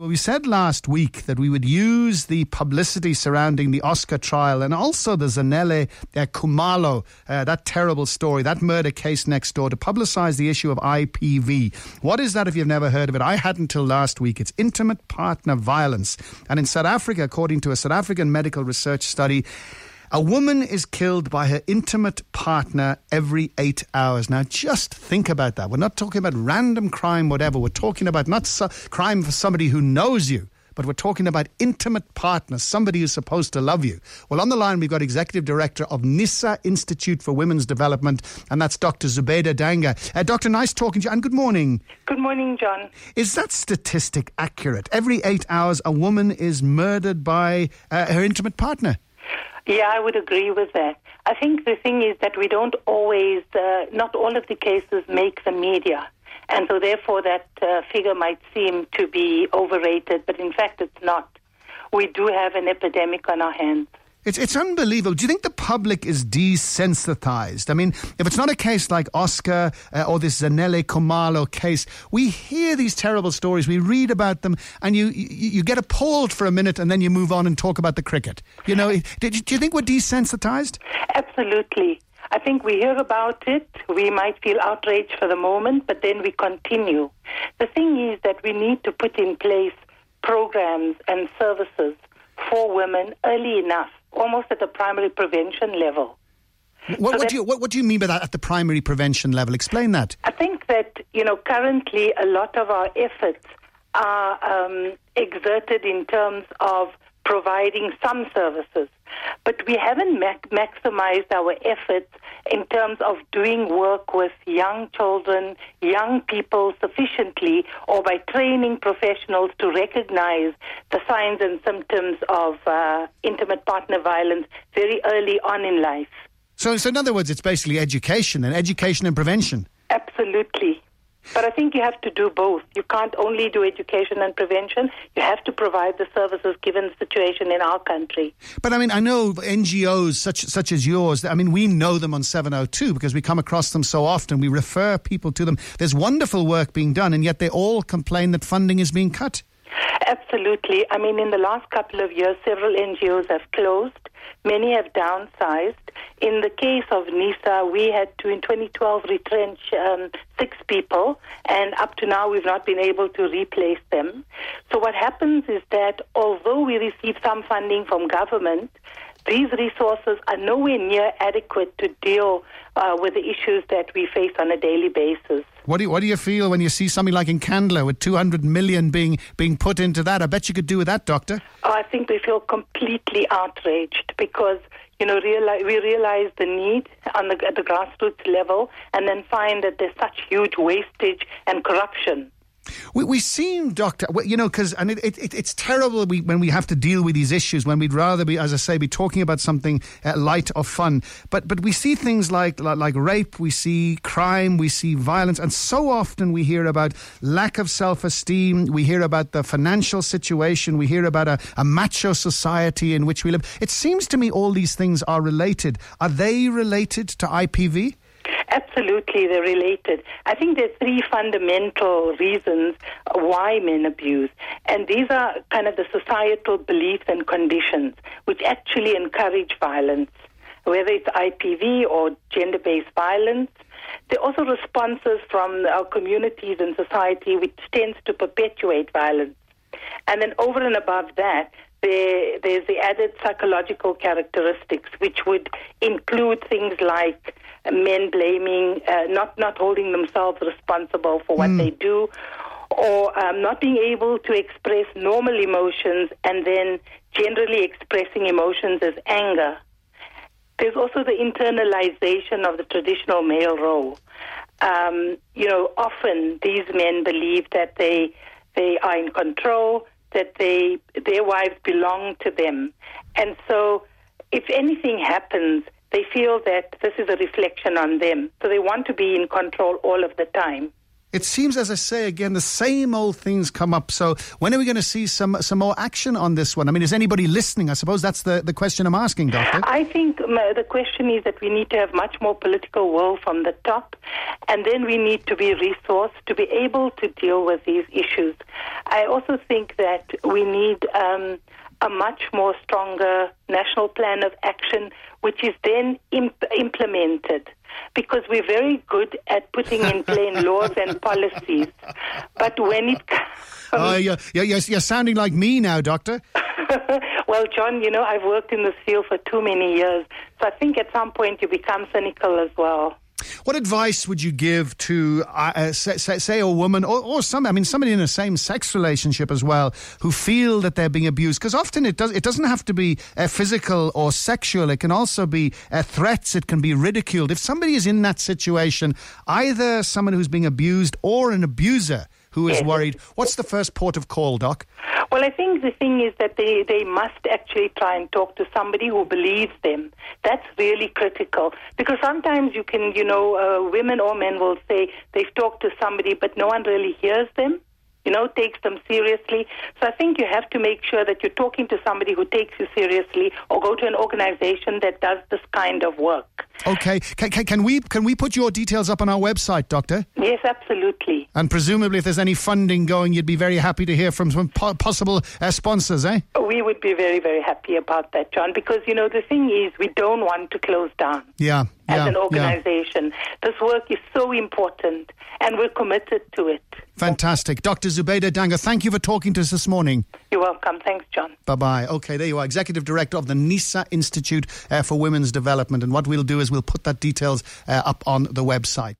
Well, we said last week that we would use the publicity surrounding the Oscar trial and also the Zanele uh, Khumalo, uh, that terrible story, that murder case next door, to publicise the issue of IPV. What is that if you've never heard of it? I hadn't till last week. It's intimate partner violence. And in South Africa, according to a South African medical research study, a woman is killed by her intimate partner every eight hours. Now, just think about that. We're not talking about random crime, whatever. We're talking about not so- crime for somebody who knows you, but we're talking about intimate partners, somebody who's supposed to love you. Well, on the line, we've got Executive Director of NISA Institute for Women's Development, and that's Dr. Zubeida Dangor. Uh, Doctor, nice talking to you, and good morning. Good morning, John. Is that statistic accurate? Every eight hours, a woman is murdered by uh, her intimate partner. Yeah, I would agree with that. I think the thing is that we don't always, uh, not all of the cases make the media. And so, therefore, that uh, figure might seem to be overrated, but in fact, it's not. We do have an epidemic on our hands. It's, it's unbelievable. Do you think the public is desensitized? I mean, if it's not a case like Oscar uh, or this Zanele Khumalo case, we hear these terrible stories, we read about them, and you, you, you get appalled for a minute and then you move on and talk about the cricket. You know, do, do you think we're desensitized? Absolutely. I think we hear about it, we might feel outraged for the moment, but then we continue. The thing is that we need to put in place programs and services for women early enough almost at the primary prevention level. What, so what do you, what, what, do you mean by that at the primary prevention level? Explain that. I think that, you know, currently a lot of our efforts are um, exerted in terms of providing some services. But we haven't mac- maximized our efforts in terms of doing work with young children, young people sufficiently, or by training professionals to recognize the signs and symptoms of uh, intimate partner violence very early on in life. So, so, in other words, it's basically education and education and prevention. Absolutely. But I think you have to do both. You can't only do education and prevention. You have to provide the services given the situation in our country. But I mean, I know NGOs such such as yours. I mean, we know them on 702 because we come across them so often. We refer people to them. There's wonderful work being done, and yet they all complain that funding is being cut. Absolutely. I mean, in the last couple of years, several NGOs have closed. Many have downsized. In the case of NISA, we had to, in 2012, retrench um, six people, and up to now, we've not been able to replace them. So, what happens is that although we receive some funding from government, these resources are nowhere near adequate to deal uh, with the issues that we face on a daily basis. What do you, what do you feel when you see something like Nkandla with 200 million being being put into that? I bet you could do with that, doctor. Oh, I think we feel completely outraged because you know realize, we realize the need on the, at the grassroots level, and then find that there's such huge wastage and corruption. We, we seem, Doctor, you know, because and it, it, it's terrible we, when we have to deal with these issues when we'd rather be, as I say, be talking about something uh, light or fun. But but we see things like, like, like rape, we see crime, we see violence, and so often we hear about lack of self esteem. We hear about the financial situation. We hear about a, a macho society in which we live. It seems to me all these things are related. Are they related to IPV? Absolutely, they're related. I think there are three fundamental reasons why men abuse, and these are kind of the societal beliefs and conditions which actually encourage violence, whether it's IPV or gender based violence. There are also responses from our communities and society which tends to perpetuate violence. And then over and above that, there, there's the added psychological characteristics, which would include things like men blaming, uh, not not holding themselves responsible for what mm. they do, or um, not being able to express normal emotions, and then generally expressing emotions as anger. There's also the internalization of the traditional male role. Um, you know, often these men believe that they they are in control, that they their wives belong to them, and so if anything happens, they feel that this is a reflection on them. So they want to be in control all of the time. It seems, as I say again, the same old things come up. So when are we going to see some some more action on this one? I mean, is anybody listening? I suppose that's the, the question I'm asking, Doctor. I think the question is that we need to have much more political will from the top, and then we need to be resourced to be able to deal with these issues. I also think that we need um, a much more stronger national plan of action, which is then imp- implemented because we're very good at putting in plain laws and policies. But when it comes. Oh, you're, you're, you're sounding like me now, Doctor. well, John, you know, I've worked in this field for too many years. So I think at some point you become cynical as well. What advice would you give to, uh, uh say, say, a woman or, or some, I mean, somebody in a same sex relationship as well who feel that they're being abused? Because often it does, it doesn't have to be uh, physical or sexual. It can also be uh, threats. It can be ridiculed. If somebody is in that situation, either someone who's being abused or an abuser who is worried, what's the first port of call, Doc? Well, I think the thing is that they, they must actually try and talk to somebody who believes them. That's really critical because sometimes you can, you know, uh, women or men will say they've talked to somebody, but no one really hears them you know, takes them seriously. So I think you have to make sure that you're talking to somebody who takes you seriously or go to an organization that does this kind of work. Okay. Can, can, can, we can we put your details up on our website, Doctor? Yes, absolutely. And presumably, if there's any funding going, you'd be very happy to hear from some po- possible uh, sponsors, eh? We would be very, very happy about that, John, because, you know, the thing is, we don't want to close down. Yeah. As yeah, an organization. Yeah. This work is so important, and we're committed to it. Fantastic. Dr. Zubeida Dangor, thank you for talking to us this morning. You're welcome. Thanks, John. Bye bye. Okay, there you are, Executive Director of the NISA Institute uh, for Women's Development. And what we'll do is we'll put that details uh, up on the website.